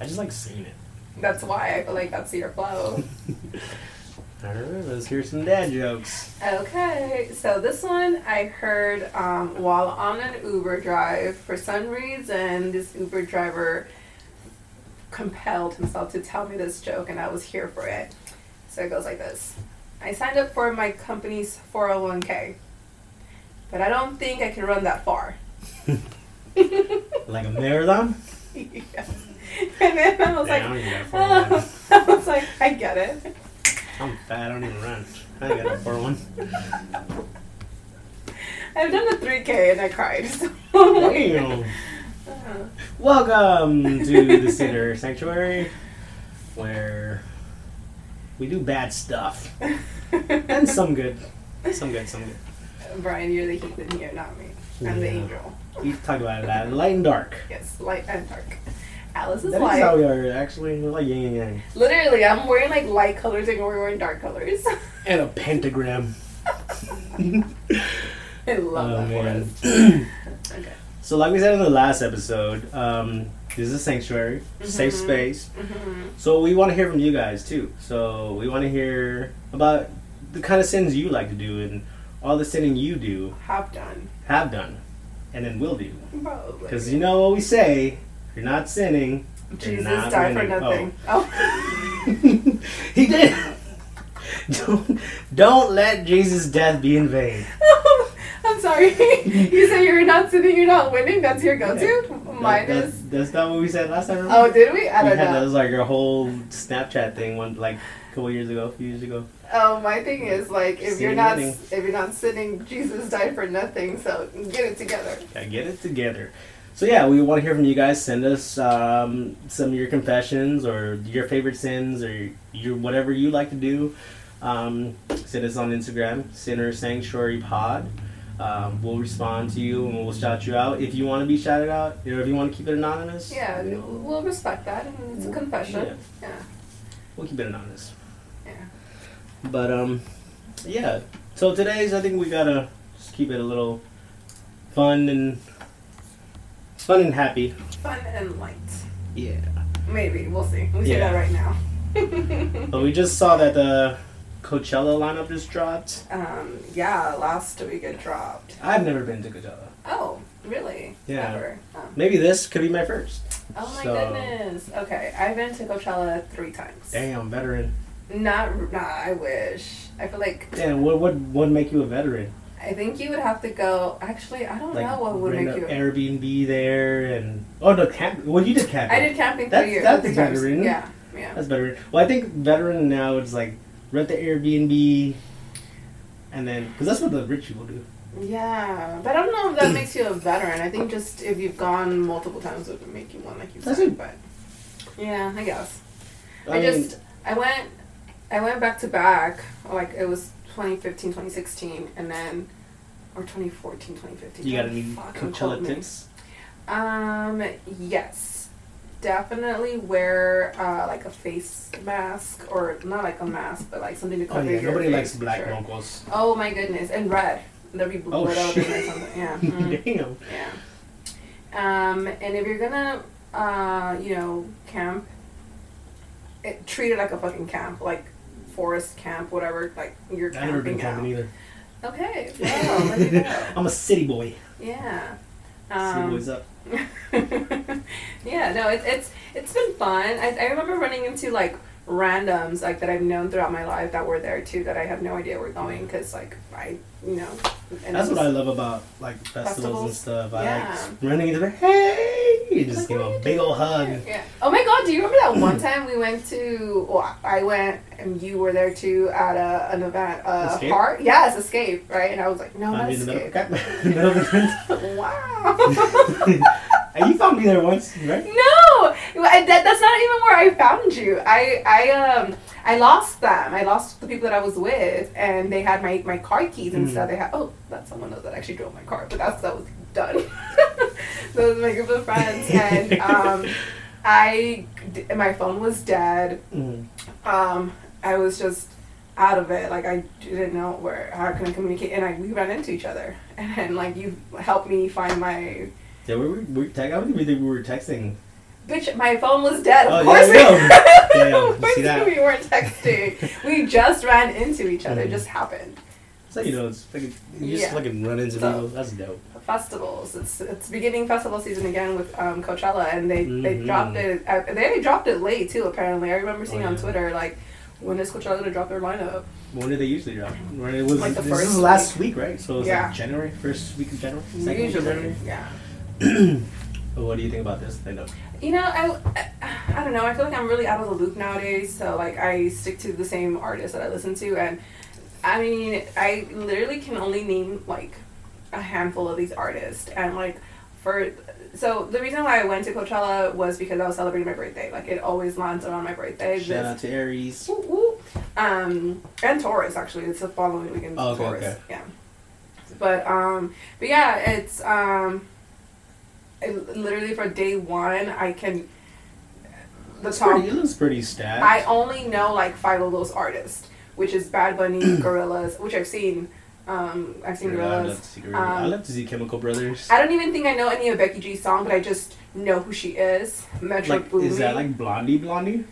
I just like saying it. That's why I feel like that's your flow. All right, let's hear some dad jokes. Okay, so this one I heard um, while on an Uber drive. For some reason, this Uber driver compelled himself to tell me this joke, and I was here for it. So it goes like this I signed up for my company's 401k, but I don't think I can run that far. Like a marathon? yes. And then I was Yeah, I like, don't even got a 401. I was like, I get it. I'm fat. I don't even run. I got a 401. I've done the 3K and I cried. So. Damn. Uh, Welcome to the Sinner Sanctuary, where we do bad stuff and some good, some good, some good. Brian, you're the heathen here, not me. I'm the angel. We talked about that light and dark. Yes, light and dark. Alice is That light. how we are. Actually, we're like yin and yang. Literally, I'm wearing like light colors and we're wearing dark colors. And a pentagram. I love Oh, that for. Okay. So, like we said in the last episode, um, this is a sanctuary, safe Mhm. space. hmm So we want to hear from you guys too. So we want to hear about the kind of sins you like to do and all the sinning you do, Have done. have done, and then will do. Probably. Because you know what we say: if you're not sinning, Jesus not died for nothing. Oh. he did. don't don't let Jesus' death be in vain. I'm sorry. you say you're not sinning, you're not winning. That's your go-to. Mine That- is. that's, that's not what we said last time. Oh, did we? I don't had that know. was like your whole Snapchat thing one like a couple years ago, a few years ago. Oh, my thing is like if you're not winning. if you're not sinning, Jesus died for nothing. So get it together. Gotta get it together. So yeah, we want to hear from you guys. Send us um, some of your confessions or your favorite sins or your whatever you like to do. Um, send us on Instagram, Sinner Sanctuary Pod. Um, we'll respond to you and we'll shout you out if you want to be shouted out or if you want to keep it anonymous. Yeah, we'll respect that. and It's a confession. Yeah. We'll keep it anonymous. Yeah. But um, yeah. So today's I think we gotta just keep it a little fun and fun and happy. Fun and light. Yeah. Maybe we'll see. We say Yeah. that right now. But we just saw that the Coachella lineup just dropped. um, yeah, last week it dropped. I've never been to Coachella. Oh, really? Yeah. Never. Oh. Maybe this could be my first. Oh my So- goodness. Okay, I've been to Coachella three times. Damn, veteran. Not, nah, I wish. I feel like Damn, what would would make you a veteran? I think you would have to go. Actually, I don't Like know what would make you. Airbnb there and oh no, camp. Well, you did camping. I did camping That's- three years. that's veteran. Yeah, yeah. That's veteran. Well, I think veteran now it's like rent the Airbnb, and then because that's what the rich people do. Yeah, but I don't know if that makes you a veteran. I think just if you've gone multiple times it would make you one, like you That's said. it. But yeah, I guess. I, I, mean, just I went I went back to back like it was 2015 2016 and then or 2014 2015 you got any fucking Coachella me. tips? um yes definitely wear uh, like a face mask or not like a mask but like something to Oh cover yeah, your nobody face, likes black sure. locals. oh my goodness and red there'll be Oh, blood out shit. there or something yeah mhm. Damn. Yeah. Um, and if you're gonna, uh, you know, camp, it, treat it like a fucking camp, like forest camp, whatever. Like you're I've never been camping out. either. Okay, well, there you go. I'm a city boy. Yeah. City Um, boys up. yeah, no, it's it's it's been fun. I, I remember running into like randoms like that I've known throughout my life that were there too that I have no idea were going because like I you know. And That's what I love about like festivals, and Festivals? stuff. I Yeah. like running into the hey, you just Like, give a big old hug. Yeah. Oh my god, do you remember that one time we went to well, I went and you were there too at a, an event uh Escape? heart yes, escape, right? And I was like, No, not I'm middle, escape. okay, middle of the tent. wow. You found me there once, right? No, that, that's not even where I found you. I I um I lost them. I lost the people that I was with, and they had my my car keys and Mhm. stuff. They had oh, that's someone else that actually drove my car, but that's that was done. Those was my group of friends, and um, I my phone was dead. Mhm. Um, I was just out of it. Like I didn't know where how can I communicate, and I we ran into each other, and like you helped me find my Yeah, we were, we were te- I don't even think we were texting. Bitch, my phone was dead. Of Oh, course, yeah, we. Yeah, yeah, of course see that? we weren't texting. we just ran into each other. It Mhm. just happened. So you know, it's fucking, you just Yeah. fucking run into So- people. That's dope. Festivals. It's it's beginning festival season again with um, Coachella, and they they Mhm. dropped it. Uh, they dropped it late too. Apparently, I remember seeing Oh, on. Twitter like, when is Coachella gonna drop their lineup? When did they usually drop? When it was Like the this first is last week, right? So it was Yeah. like January, first week of January, second week of Usually, January. yeah. What do you think about this? I know. You know, I, I don't know. I feel like I'm really out of the loop nowadays. So like, I stick to the same artists that I listen to, and I mean, I literally can only name like a handful of these artists, and like for so the reason why I went to Coachella was because I was celebrating my birthday. Like it always lands around my birthday. Shout This- out to Aries. Woo, woo. Um, and Taurus actually. It's the following weekend. Oh, okay, Taurus. okay. Yeah. But um, but yeah, it's um, it, literally for day one, I can. The top. pretty, it looks pretty stacked. I only know like five of those artists, which is Bad Bunny, Gorillaz, which I've seen. Um, I've seen Yeah, I'd love to see, Um, love to see Chemical Brothers. I don't even think I know any of Becky G's song, but I just know who she is. Metro like, Boomin. is that like Blondie Blondie?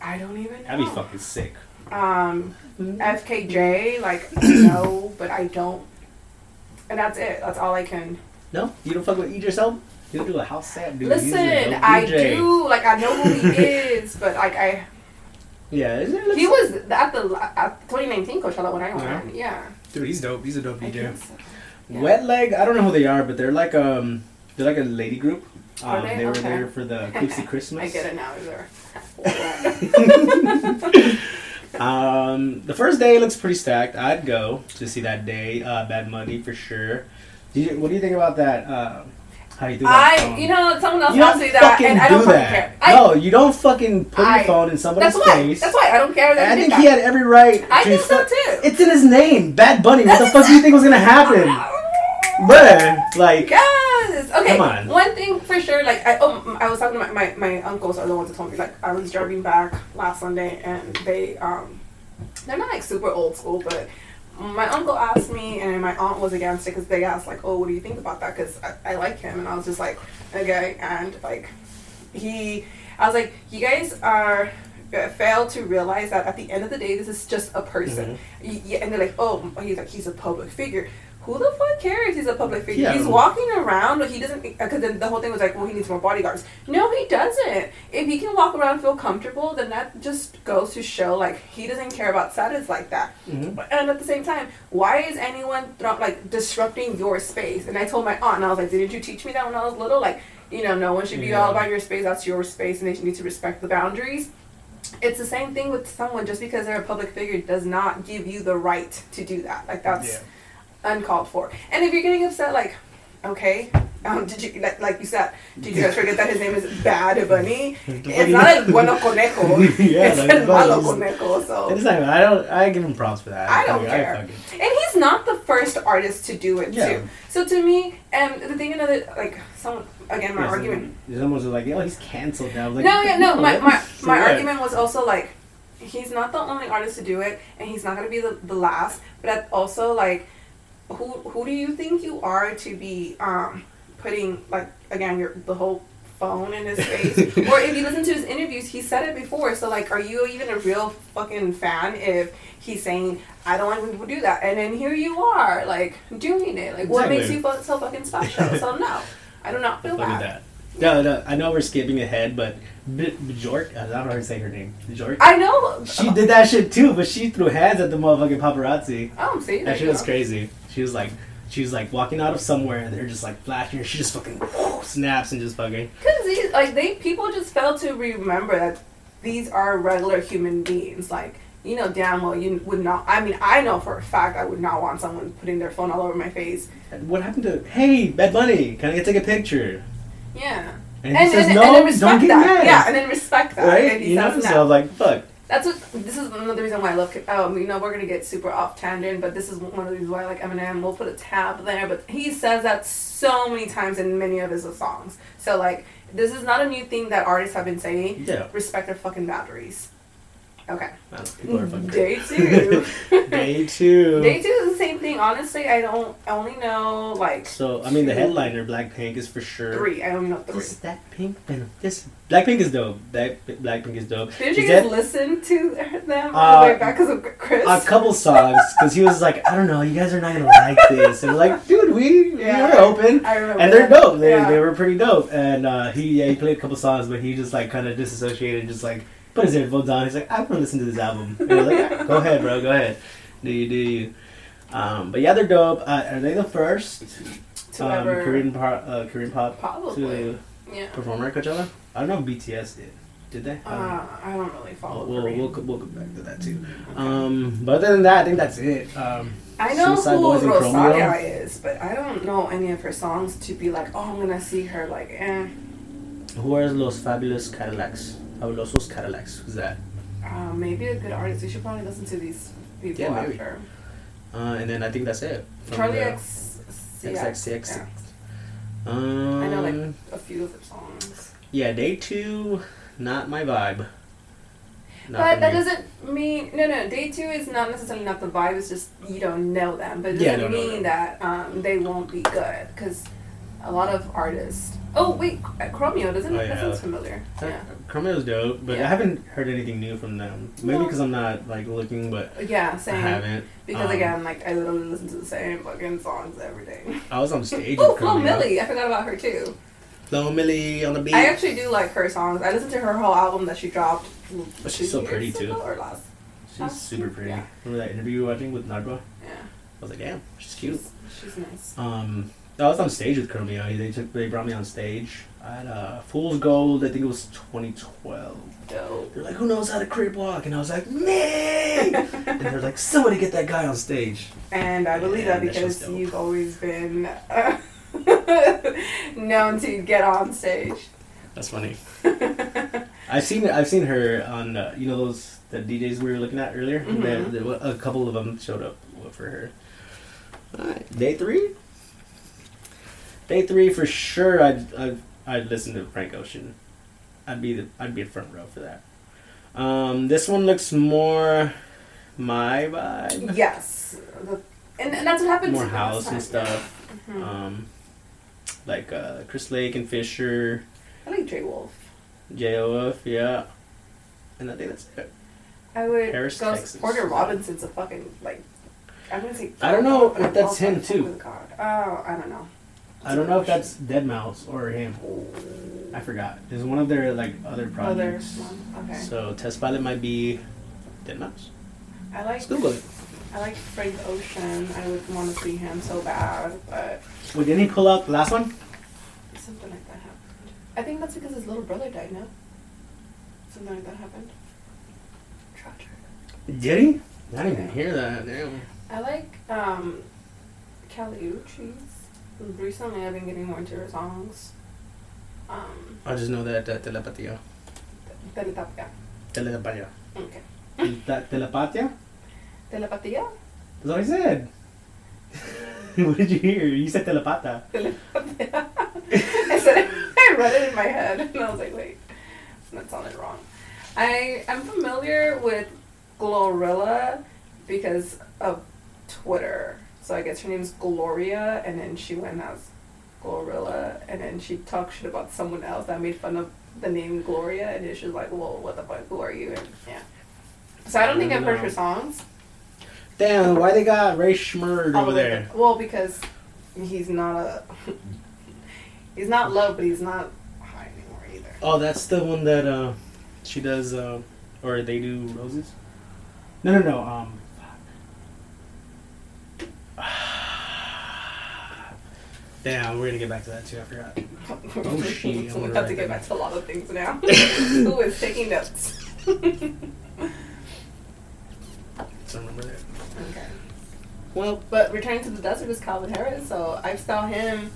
I don't even know. That'd be fucking sick. Um, FKJ, like no, but I don't. And that's it. That's all I can. No, you don't fuck with Idris Elba. You don't do a house set, dude. He's a Listen, dope I DJ. do. Like I know who he is, but like I, Yeah, is it? he was at the at 2019 Coachella when I Yeah. went. Yeah. Dude, he's dope. He's a dope I DJ. so. Yeah. Wet Leg. I don't know who they are, but they're like um, they're like a lady group. Um, they? they were Okay. there for the Cooksy Christmas. I get it now. Is there? Um, the first day looks pretty stacked. I'd go to see that day. Uh, Bad Bunny for sure. Do you, what do you think about that? Uh, how you do that? I, song? you know, someone else You asked don't me that, fucking and I don't do fucking that. care. I, no, you don't fucking put I- your phone in somebody's that's why. face. That's why I don't care that I think he had every right. I think so too. It's in his name, Bad Bunny. What the fuck do you think was gonna happen, bruh? Like, Yes. Okay. Come on. One thing for sure, like I, oh, I was talking to my, my, my uncles are the ones that told me. Like I was driving back last Sunday, and they um, they're not like super old school, but my uncle asked me, and my aunt was against it because they asked like, oh, what do you think about that? Because I, I like him, and I was just like, okay, and like he, I was like, you guys are uh, fail to realize that at the end of the day, this is just a person. Yeah, and they're like, oh, he's like, he's a public figure. Who the fuck cares? He's a public figure. Yeah. He's walking around, but he doesn't. Because then the whole thing was like, well, he needs more bodyguards. No, he doesn't. If he can walk around and feel comfortable, then that just goes to show like he doesn't care about status like that. Mhm. And at the same time, why is anyone like disrupting your space? And I told my aunt, and I was like, didn't you teach me that when I was little? Like, you know, no one should be Yeah. all about your space. That's your space, and they need to respect the boundaries. It's the same thing with someone. Just because they're a public figure does not give you the right to do that. Like that's Yeah. Uncalled for. And if you're getting upset, like, okay, um, did you like, like you said? Did you guys forget that his name is Bad Bunny? It's not el bueno conejo. Yeah, it's like, el malo conejo. So It's not, I don't. I give him props for that. I don't Like, care. fucking- And he's not the first artist to do it Yeah. too. So to me, and the thing another like some again my Yeah, argument. Some, someone's like, "Oh, he's canceled now." Like, no, yeah, no. My my, my argument was also like, he's not the only artist to do it, and he's not gonna be the, the last. But also like, who who do you think you are to be um putting like again your the whole phone in his face or if you listen to his interviews he said it before so like are you even a real fucking fan if he's saying i don't want people to do that and then here you are like doing it like what makes you feel so fucking special so no i do not feel bad that. No, no, I know we're skipping ahead, but B- Bjork, I don't know how to say her name. Bjork. i know She did that shit too, but she threw hands at the motherfucking paparazzi. oh see That shit was crazy. She was like, she was like walking out of somewhere, and they're just like flashing her. She just fucking snaps and just fucking. Because these, like, they people just fail to remember that these are regular human beings. Like, you know, damn well, you would not. I mean, I know for a fact I would not want someone putting their phone all over my face. What happened to? Hey, Bad Bunny, can I get take a picture? Yeah, And, and, he says and, no, and then respect don't get that. mad. Yeah, and then respect that. right? You know, says so no. like, fuck. That's what. This is another reason why I love. Um, you know, we're gonna get super off tangent, but this is one of the reasons why I like Eminem. We'll put a tab there, but he says that so many times in many of his songs. So like, this is not a new thing that artists have been saying. Yeah. Respect their fucking boundaries. Okay. I people are fucking Day two. Day two. Day two is the same thing. Honestly, I don't I only know like So I mean, the headliner Blackpink is for sure. three. I don't know three. This that pink. This Blackpink is dope. Black Blackpink is dope. Did you guys listen to them all Uh, the way back because of Chris? a couple songs because he was like, I don't know, you guys are not gonna like this, and we're like, dude, we Yeah. we were open, I remember. and they're dope. They, Yeah. they were pretty dope, and uh, he yeah he played a couple songs, but he just like kind of disassociated, and just like put his headphones on. He's like, I'm gonna listen to this album. And we're like, "Yeah, go ahead, bro, go ahead, do you do you. Um, but yeah, they're dope. Uh, are they the first to um, ever Korean pop, uh, Korean pop probably. to Yeah. perform at Coachella? I don't know if BTS did. Did they? I don't. Uh, I don't really follow We'll, we'll, we'll, we'll go back to that too. Um, but other than that, I think that's it. Um, I know Suicide who Boys and is, but I don't know any of her songs to be like, oh, I'm gonna see her. Like, eh. who are Los Fabulous Cadillacs? Fabulosos Cadillacs. Who's that? Uh, maybe a good artist. You should probably listen to these people Yeah, maybe. after. Uh, and then I think that's it. From Charlie the X. XXX. Yeah. Um, I know like a few of her songs. Yeah, day two, not my vibe. Not but that me. doesn't mean no no. Day two is not necessarily not the vibe. It's just you don't know them, but it doesn't no, no, mean no. that um, they won't be good because a lot of artists. Oh wait, Chromeo doesn't Oh, that yeah. sounds familiar. Yeah, Chromeo's dope, but I haven't heard anything new from them. Maybe No. because I'm not like looking, but yeah, I same. haven't. Because Um, again, like I literally listen to the same fucking songs every day. I was on stage. Oh, Flo Milli, I forgot about her too. Flo Milli on the beat. I actually do like her songs. I listened to her whole album that she dropped. But she's so pretty, too. Or last. She's last super pretty. Yeah. Remember that interview we were watching with Nardwuar? Yeah. I was like, damn, she's cute. She's, she's nice. Um, I was on stage with Chromeo. They took, they brought me on stage at uh, Fool's Gold. I think it was 2012. Dope. They're like, who knows how to creep walk? And I was like, me. and they're like, somebody get that guy on stage. And I believe Yeah, that because you've always been uh, known to get on stage. That's funny. I've seen I've seen her on uh, you know those the DJs we were looking at earlier. Mhm. There a couple of them showed up for her. Alright, day three. Day three for sure. I'd I'd, I'd listen to Frank Ocean. I'd be the I'd be a front row for that. Um, this one looks more my vibe. Yes. And, and that's what happened More house and stuff. Mhm. Um, like uh, Chris Lake and Fisher, I like Jai Wolf. J.O.F. Yeah, and I think that's it. I would Paris, go. Texas. Porter Robinson's a fucking like. I'm gonna say. I don't know if that's him, too. Oh, I don't know. I don't know if that's deadmau5 or him. I forgot. It's one of their like other Other projects. one. Okay. So Test Pilot might be deadmau5. I like. Let's Google it. I like Frank Ocean. I would want to see him so bad, but Wait, didn't he pull out the last one? something like that happened. I think that's because his little brother died. No. Something like that happened. Tragic. Did he? I didn't even hear that. Damn. I like um, Kali Uchis. Recently, I've been getting more into her songs. Um, I just know that uh, Telepatia. Teletapia. Telepatia. Okay. That Telepatia? Telepatia? That's what I said. what did you hear? You said Telepata. Telepatia. I said it, I read it in my head, and I was like, wait, that sounded wrong. I am familiar with Glorilla because of Twitter. So I guess her name's Gloria, and then she went as Glorilla, and then she talked shit about someone else that made fun of the name Gloria, and then she was like, well, what the fuck, who are you? And yeah. So I don't think I've heard her songs. Damn, why they got Rae Sremmurd All over there? Well, because he's not a. he's not low, but he's not high anymore either. Oh, that's the one that uh, she does, uh, or they do roses. No, no, no. Um, damn, we're gonna get back to that too. I forgot. Oh, shit, we have to get back to a lot of things now. Who is taking notes? So remember that. Okay. Well, but returning to the desert is Calvin Harris. So I saw him.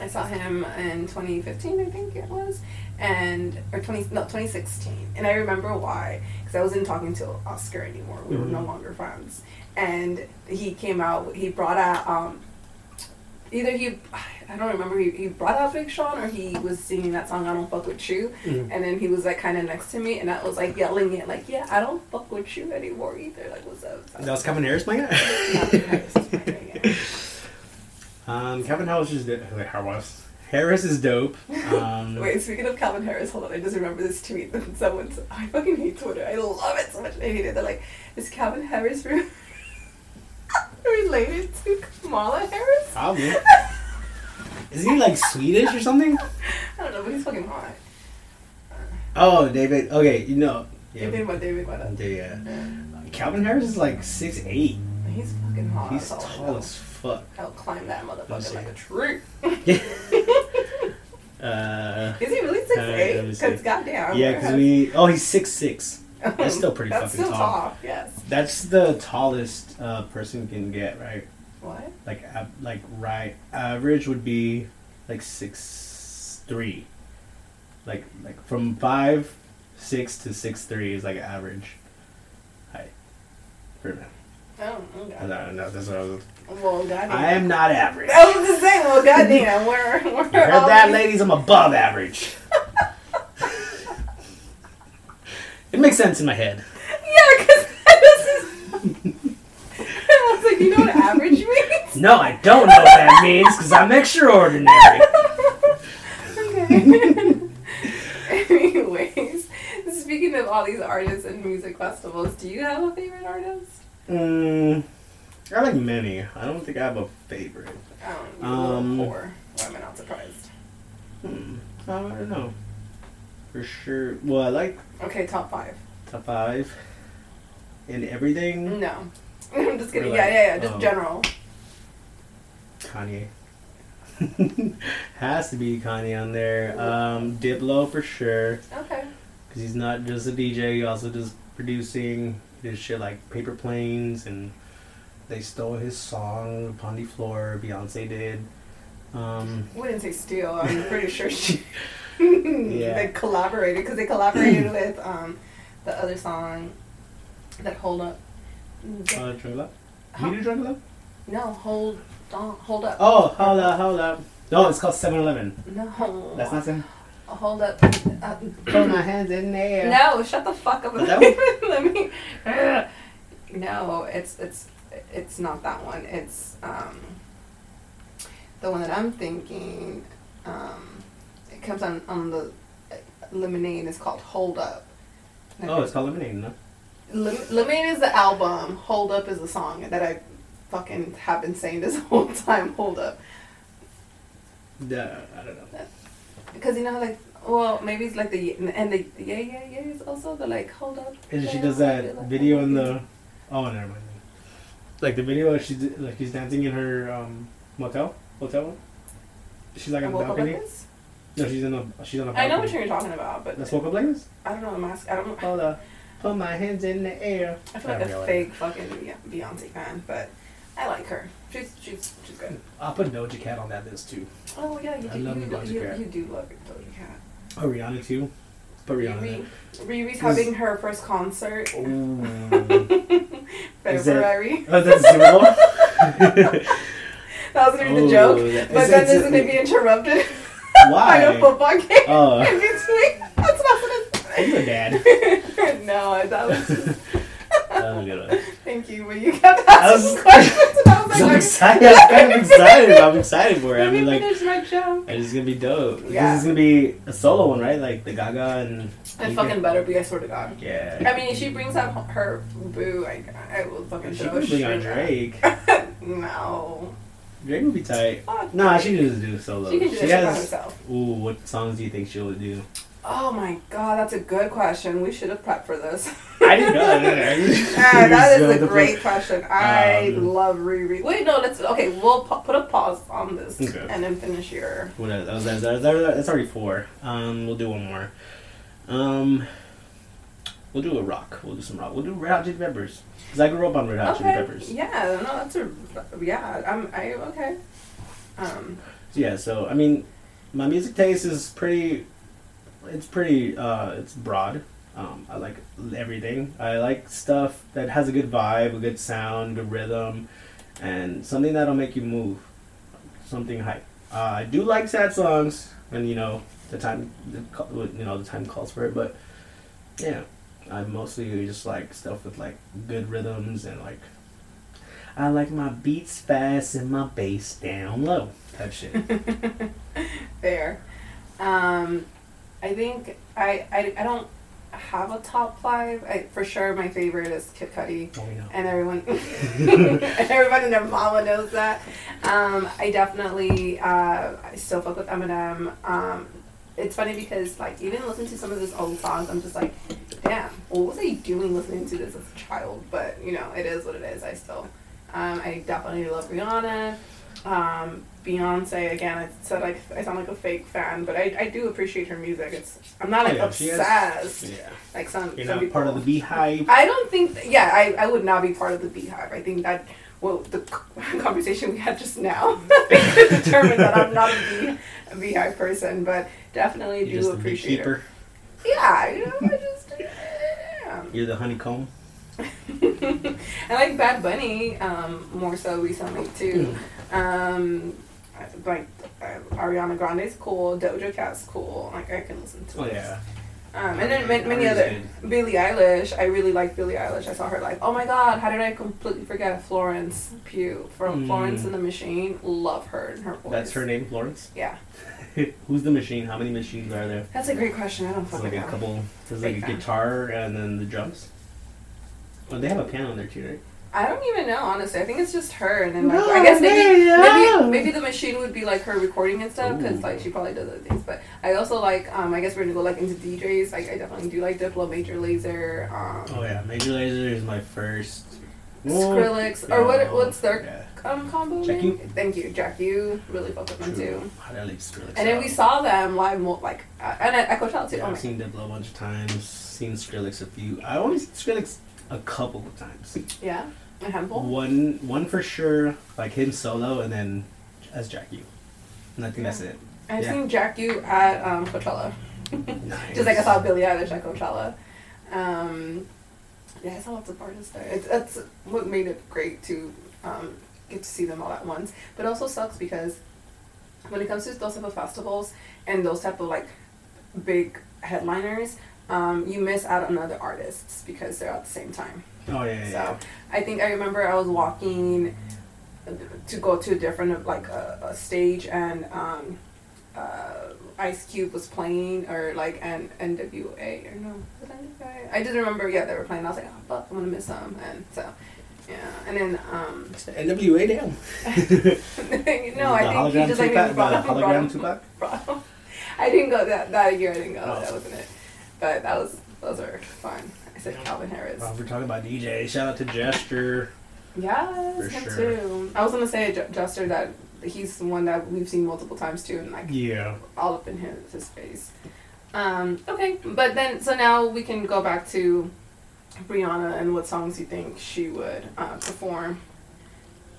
I saw him in 2015, I think it was, and or 20 no 2016, and I remember why because I wasn't talking to Oscar anymore. We were no longer friends, and he came out. He brought out um, either he, I don't remember, he, he brought out Big Sean or he was singing that song, I Don't Fuck With You. Mhm. And then he was like kind of next to me and I was like yelling it, like, yeah, I don't fuck with you anymore either. Like, what's up? That was Calvin Harris playing it. Harris, it's fine, yeah. um, Calvin Harris is do- wait, Harris. Harris is dope. Um, Wait, speaking of Calvin Harris, hold on, I just remember this tweet that someone's, I fucking hate Twitter. I love it so much. I hate it. They're like, is Calvin Harris re- related to Kamala Harris? Probably. Is he like Swedish or something? I don't know, but he's fucking hot. Oh, David. Okay, you know. You think about David Guetta? Yeah. Yeah. Calvin Harris is like six eight. He's fucking hot. He's tall as fuck. I'll climb that motherfucker like a tree. Is Uh, he really six Uh, eight? Because goddamn. yeah, because we. Oh, he's six six. That's still pretty That's fucking still tall. tall. Yes. That's the tallest uh, person can get, right? What? Like, uh, like right average would be like six three. Like, like from five six to six three is like average height for a man. Oh, I okay. don't know. That's what I was. Well, goddamn. I am not average. I was just saying, well, goddamn, we're, we're You heard all that, these- ladies? I'm above average. it makes sense in my head. Yeah, because this is. I was like, you know what average means? No, I don't know what that means because I'm extraordinary. okay. Anyways, speaking of all these artists and music festivals, do you have a favorite artist? Mm, I like many. I don't think I have a favorite. I don't know. Um, Um, a little poor. Why am I not surprised? Hmm. I don't know. For sure. Well, I like Okay, top five. top five in everything. No. I'm just kidding. Really? Yeah, yeah, yeah. Just Oh. general. Kanye. Has to be Kanye on there. Um, Diplo for sure. Okay. Because he's not just a DJ, he also does producing. He does shit like Paper Planes, and they stole his song, Pon de Floor, Beyonce did. Um, We didn't say steal. I'm pretty sure she. Yeah. They collaborated because they collaborated with um, the other song that hold up. uh, Drunk Love? Huh? You do Drunk Love? No, hold on, hold up. Oh, hold up, hold up. No, it's called 7 Eleven. No. That's not 7 Hold up. Uh, Put my hands in there. no, shut the fuck up. Is that Let me. No, it's it's it's not that one. It's um, the one that I'm thinking. Um, it comes on on the uh, lemonade. It's called Hold Up. Oh, it's called Lemonade, no? Lem- Lemonade is the album. Hold Up is the song that I fucking have been saying this whole time. Hold Up. The, I don't know. Because you know, like, well, maybe it's like the and the yeah yeah yeah is also the like hold up. And she does that like video in the. Oh, never mind. Like the video, she's like she's dancing in her um, motel, hotel. She's like on the balcony. like. No, she's in a she's on a I balcony. know what you're talking about, but Let's woke up like this. I don't know the mask. I don't. Hold up, put my hands in the air. I feel like I a fake fucking Beyonce fan, but I like her. She's she's she's good. I'll put Doja Cat on that list too. Oh yeah, you I do. love you, me Doja you, Cat. you do love Doja Cat. Oh, Rihanna too. But Rihanna. Riri, there. Riri's Is- having her first concert. Ooh. Is that- February. oh, that's Super Bowl. That was gonna be Oh, the joke, but is then that- it's gonna be interrupted by a football game Oh. in between. That's not what Are oh, you a dad? no, that was. Just, That was a good one. thank you, but you kept I was- questions, and I was like, I'm excited. I'm kind of excited. I'm excited for it. I Let me mean, like, finish my joke. it's just gonna be dope. Yeah. it's gonna be a solo one, right? Like the Gaga and. It fucking better be, I swear to God. Yeah. I mean, if she brings out her boo, I, I will fucking she could bring on. Drake. no. Drake would be tight. Fuck Nah, Drake. she can just do solo. She can do she by has. herself. Ooh, what songs do you think she'll do? Oh my god, that's a good question. We should have prepped for this. I didn't know that. Ah, that So is a the- great question. I Um, love Riri. Wait, no, let's. Okay, we'll pa- put a pause on this Okay. and then finish your. What else? That was, that was, that was- that's already four. Um, we'll do one more. Um, we'll do a rock. We'll do some rock. We'll do Red Hot Chili Peppers. Because I grew up on Red Hot Chili Okay. Peppers. Yeah, no, that's a. Yeah, I'm. I okay. Um. Yeah, so I mean, my music taste is pretty. It's pretty. Uh, it's broad. Um, I like everything. I like stuff that has a good vibe, a good sound, good rhythm, and something that'll make you move. something hype. Uh, I do like sad songs, and you know the time, the, you know the time calls for it. But yeah, I mostly just like stuff with like good rhythms and like. I like my beats fast and my bass down low. Type shit. Fair. Um, I think I, I, I don't have a top five. I, for sure, my favorite is Kid Cudi. Oh, we know. and everyone and everyone and their mama knows that. Um, I definitely uh, I still fuck with Eminem. Um, it's funny because like even listening to some of his old songs, I'm just like, damn, what was I doing listening to this as a child? But you know, it is what it is. I still, um, I definitely love Rihanna. Um, Beyonce again. I said like I sound like a fake fan, but I, I do appreciate her music. It's I'm not like Oh, yeah, she has- obsessed Yeah. like some You're some not people. part of the beehive. I don't think. That, yeah, I, I would not be part of the beehive. I think that well the conversation we had just now determined that I'm not a, bee, a beehive person, but definitely You're do appreciate her. Yeah, you know, I just. You're the honeycomb. I like Bad Bunny um, more so recently too. Um, like uh, Ariana Grande's cool, Doja Cat's cool. Like I can listen to. Oh it. yeah. Um, and then many, many other Billie Eilish. I really like Billie Eilish. I saw her like, oh my god, how did I completely forget Florence Pugh from Mm. Florence and the Machine? Love her and her voice. That's her name, Florence. Yeah, Who's the machine? How many machines are there? that's a great question. I don't It's fucking like a know. couple. There's like a guitar and then the drums. Oh, they have a piano in there too, right? I don't even know honestly. I think it's just her, and then like, No, I guess maybe maybe maybe the machine would be like her recording and stuff because Ooh. like she probably does other things. But I also like um I guess we're gonna go like into DJs. Like I definitely do like Diplo, Major Lazer, um, Oh yeah, Major Lazer is my first. Skrillex, or what Yeah. what's their Yeah. Um combo Jack name? U. Thank you, Jack You Really fuck with them too. How did I? And then we saw them live, mo- like, uh, and at at Coachella too. Yeah, oh I've my- seen Diplo a bunch of times. Seen Skrillex a few. I only seen Skrillex a couple of times. yeah, a handful. One, one for sure, like him solo, and then as Jack U. And I think that's it. I've yeah. seen Jack U at um, Coachella. Nice. Just like I saw Billie Eilish at Coachella. Um, yeah, I saw lots of artists there. It's, that's what made it great to um, get to see them all at once. But it also sucks because when it comes to those type of festivals and those type of like big headliners, um, you miss out on other artists because they're at the same time. Oh yeah, yeah. So I think I remember I was walking to go to a different like a, a stage and um, uh, Ice Cube was playing or like N NWA or no NWA? I just remember yeah they were playing. I was like oh fuck I'm gonna miss them and so yeah and then um yeah. NWA down. no I think he just like Tupac, brought, the brought, hologram him- Tupac. brought him. I didn't go that that year I didn't go Oh. that wasn't it but that was those are fun. I said Calvin Harris. Well, we're talking about DJ. Shout out to Gesture. Yes, For him sure. too. I was gonna say Ju- Juster that he's the one that we've seen multiple times too, and like Yeah. all up in his his face. Um, okay, but then so now we can go back to Rihanna and what songs you think she would uh, perform.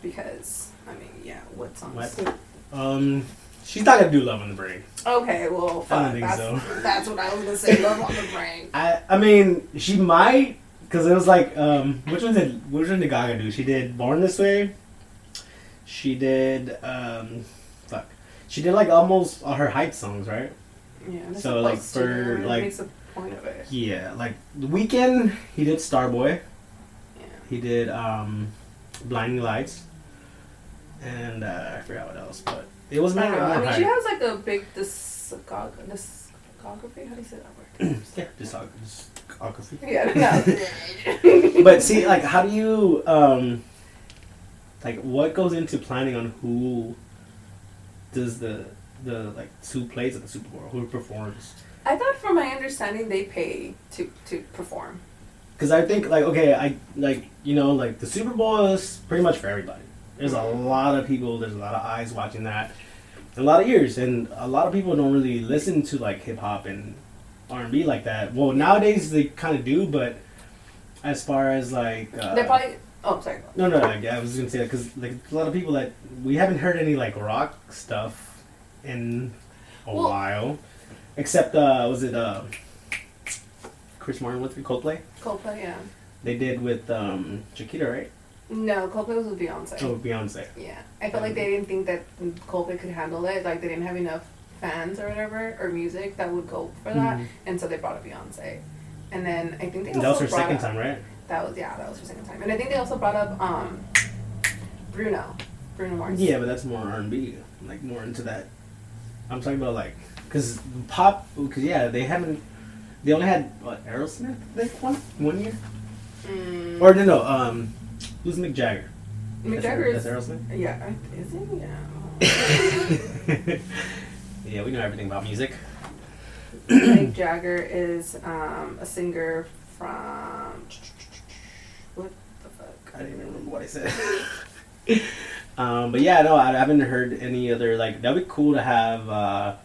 Because I mean, yeah, what songs? What? Um, she's not gonna do Love on the Brain. Okay, well, I don't think that's, so. that's what I was gonna say. Love on the brain. I I mean, she might because it was like um, which one did which one did Gaga do? She did Born This Way. She did um, fuck. She did like almost all her hype songs, right? Yeah, So, like, for, like- point of it. Yeah, like the Weeknd he did Starboy. Yeah. He did um, Blinding Lights, and uh, I forgot what else, but it was I more, don't I mean, hype. she has like a big discog- discography. How do you say that word? yeah, discography. yeah, no. but see, like, how do you, um, like, what goes into planning on who does the the like who plays at the Super Bowl, who performs? I thought, from my understanding, they pay to to perform. Because I think, like, okay, I like you know, like the Super Bowl is pretty much for everybody. There's a lot of people. There's a lot of eyes watching that, a lot of ears, and a lot of people don't really listen to like hip hop and R and B like that. Well, nowadays they kind of do, but as far as like uh, They're probably. Oh, sorry. No, no, like, I was gonna say that because like a lot of people that we haven't heard any like rock stuff in a Well- while, except uh, was it uh, Chris Martin with Coldplay? Coldplay, yeah. They did with um, Chiquita, right? No, Coldplay was with Beyonce. Oh, Beyonce. Yeah, I felt like they didn't think that Coldplay could handle it. Like they didn't have enough fans or whatever or music that would go for that, Mhm. and so they brought up Beyonce. And then I think they That also was her brought second up, time, right? That was yeah, that was her second time, and I think they also brought up um Bruno, Bruno Mars. Yeah, but that's more R and B, like more into that. I'm talking about like, cause pop, cause yeah, they haven't. They only had what Aerosmith they one one year, Mm, or no, no, um, who's Mick Jagger? Mick That's- Jagger is Aerosmith. yeah, is it? Yeah. yeah, we know everything about music. Mick Jagger is um, a singer from what the fuck? I didn't even remember what I said. um, but yeah, no, I haven't heard any other like. That'd be cool to have uh,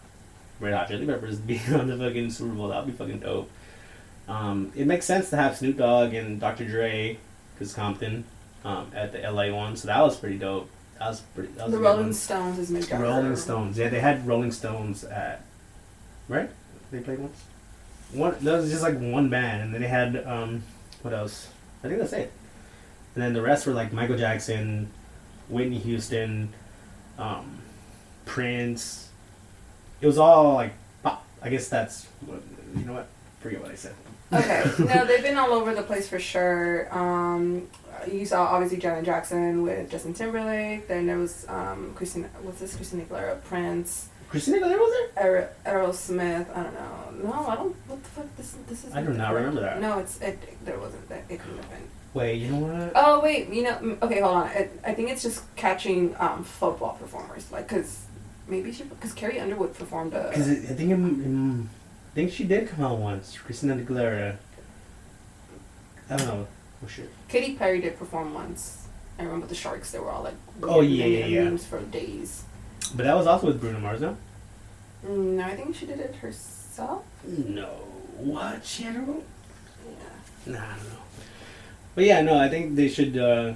Red Hot Chili Peppers be on the fucking Super Bowl. That'd be fucking dope. Um, it makes sense to have Snoop Dogg and Dr. Dre, cause Compton, um, at the LA one. So that was pretty dope. That was pretty. That was The Rolling one. Stones is. Rolling Stones. Yeah, they had Rolling Stones at right. They played once. One that was just like one band, and then they had um, what else? I think that's it. And then the rest were like Michael Jackson, Whitney Houston, um, Prince. It was all like pop. I guess that's what you know. What forget what I said. Okay, no, they've been all over the place for sure. Um, you saw obviously Janet Jackson with Justin Timberlake. Then there was um, Christina. What's this? Christina Aguilera, Prince, Christina Aguilera was there. Aerosmith. I don't know. No, I don't. What the fuck? This this is. I do not remember that. No, it's it. There wasn't. That it couldn't have been. Wait, you know what? Oh wait, you know. mm, Okay, hold on. I, I think it's just catching um, football performers, like because maybe she because Carrie Underwood performed a. Because I think it, I think she did come out once. Christina Aguilera. I don't know. Oh shit. Katy Perry did perform once. I remember the Sharks. They were all like. Oh, yeah, yeah, yeah. Memes for days. But that was also with Bruno Mars, no? Mm, No, I think she did it herself. No. What? She had her own? Yeah. Nah, I don't know. But yeah, no, I think they should, uh,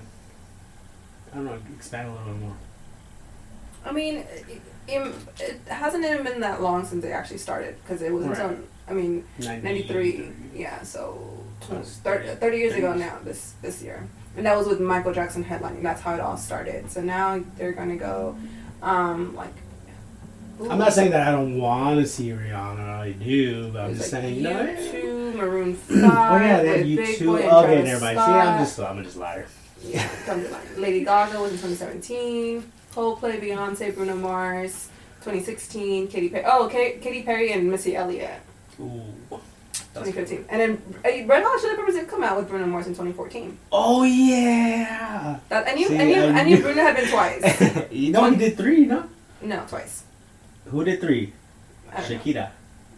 I don't know, expand a little bit more. I mean, it, it, it hasn't even been that long since they actually started because it wasn't Right. until I mean 93 yeah so tw- That's 30, 30 30 years ago now this this year and that was with Michael Jackson headlining that's how it all started so now they're gonna go um like I'm not saying that I don't want to see Rihanna. I do, but I'm There's, just like, saying, you know. U2, Maroon 5 Oh yeah, they had with you Big too. Boy Okay, never mind. See, I'm just, I'm just liar. Yeah. Lady Gaga was in 2017. Coldplay, Beyonce, Bruno Mars. 2016, Katy Perry. Oh, Katy, Katy Perry and Missy Elliott. Ooh. That's 2015. And then uh, Red Hot Chili Peppers did come out with Bruno Mars in 2014. Oh yeah. That, I knew, See, I knew, I I knew knew- Bruno had been twice. you know he did three, no? No, twice. Who did three? Don't know. Shakira.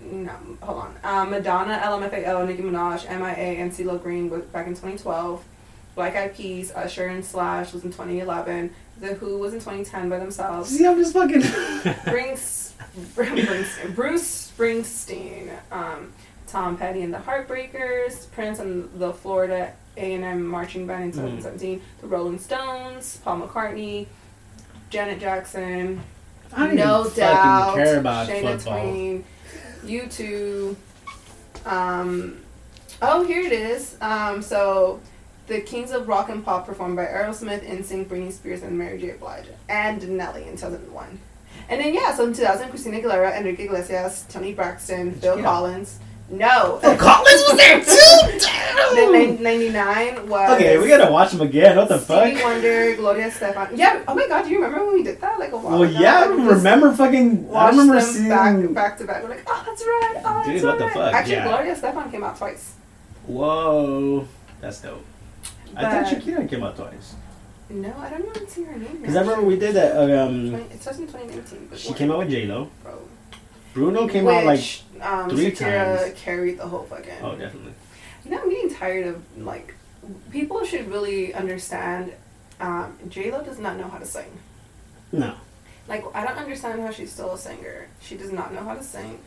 No, hold on. Um, Madonna, LMFAO, Nicki Minaj, MIA, and CeeLo Green was back in 2012. Black Eyed Peas, Usher, and Slash was in 2011. The Who was in 2010 by themselves. See, I'm just fucking. Brings, Brings, Bruce Springsteen, um, Tom Petty and the Heartbreakers, Prince and the Florida A&M Marching Band in Mm. 2017, the Rolling Stones, Paul McCartney, Janet Jackson, I don't No even Doubt, fucking care about Shania football. Twain, U2. Um, oh, here it is. Um, so, the Kings of Rock and Pop performed by Aerosmith, NSYNC, Britney Spears, and Mary J. Blige, and Nelly in 2001. And then yeah, so in 2000, Christina Aguilera, Enrique Iglesias, Toni Braxton, Phil. Collins. No. Phil Collins was there too. then Damn. nin- 99 was Okay, we gotta watch them again. What the Stevie fuck? Wonder, Gloria Stefan. Yeah. Oh my God, do you remember when we did that like a while Well, ago? yeah, I Like, we just remember fucking. I remember them seeing. back back to back. We're like, oh, that's right. Oh, that's Dude, what the right. fuck, Actually, yeah. Gloria Stefan came out twice. Whoa, that's dope. I But- thought Shakira came out twice. No, I don't even see her name. Cause I remember we did that. uh, Um, 20, it starts in 2019. But she came out with J Lo. Bro. Bruno came out like. Which, um, three Shakira times. carried the whole fucking. Oh, definitely. You know, I'm getting tired of like people should really understand. Um, J Lo does not know how to sing. No. Like I don't understand how she's still a singer. She does not know how to sing.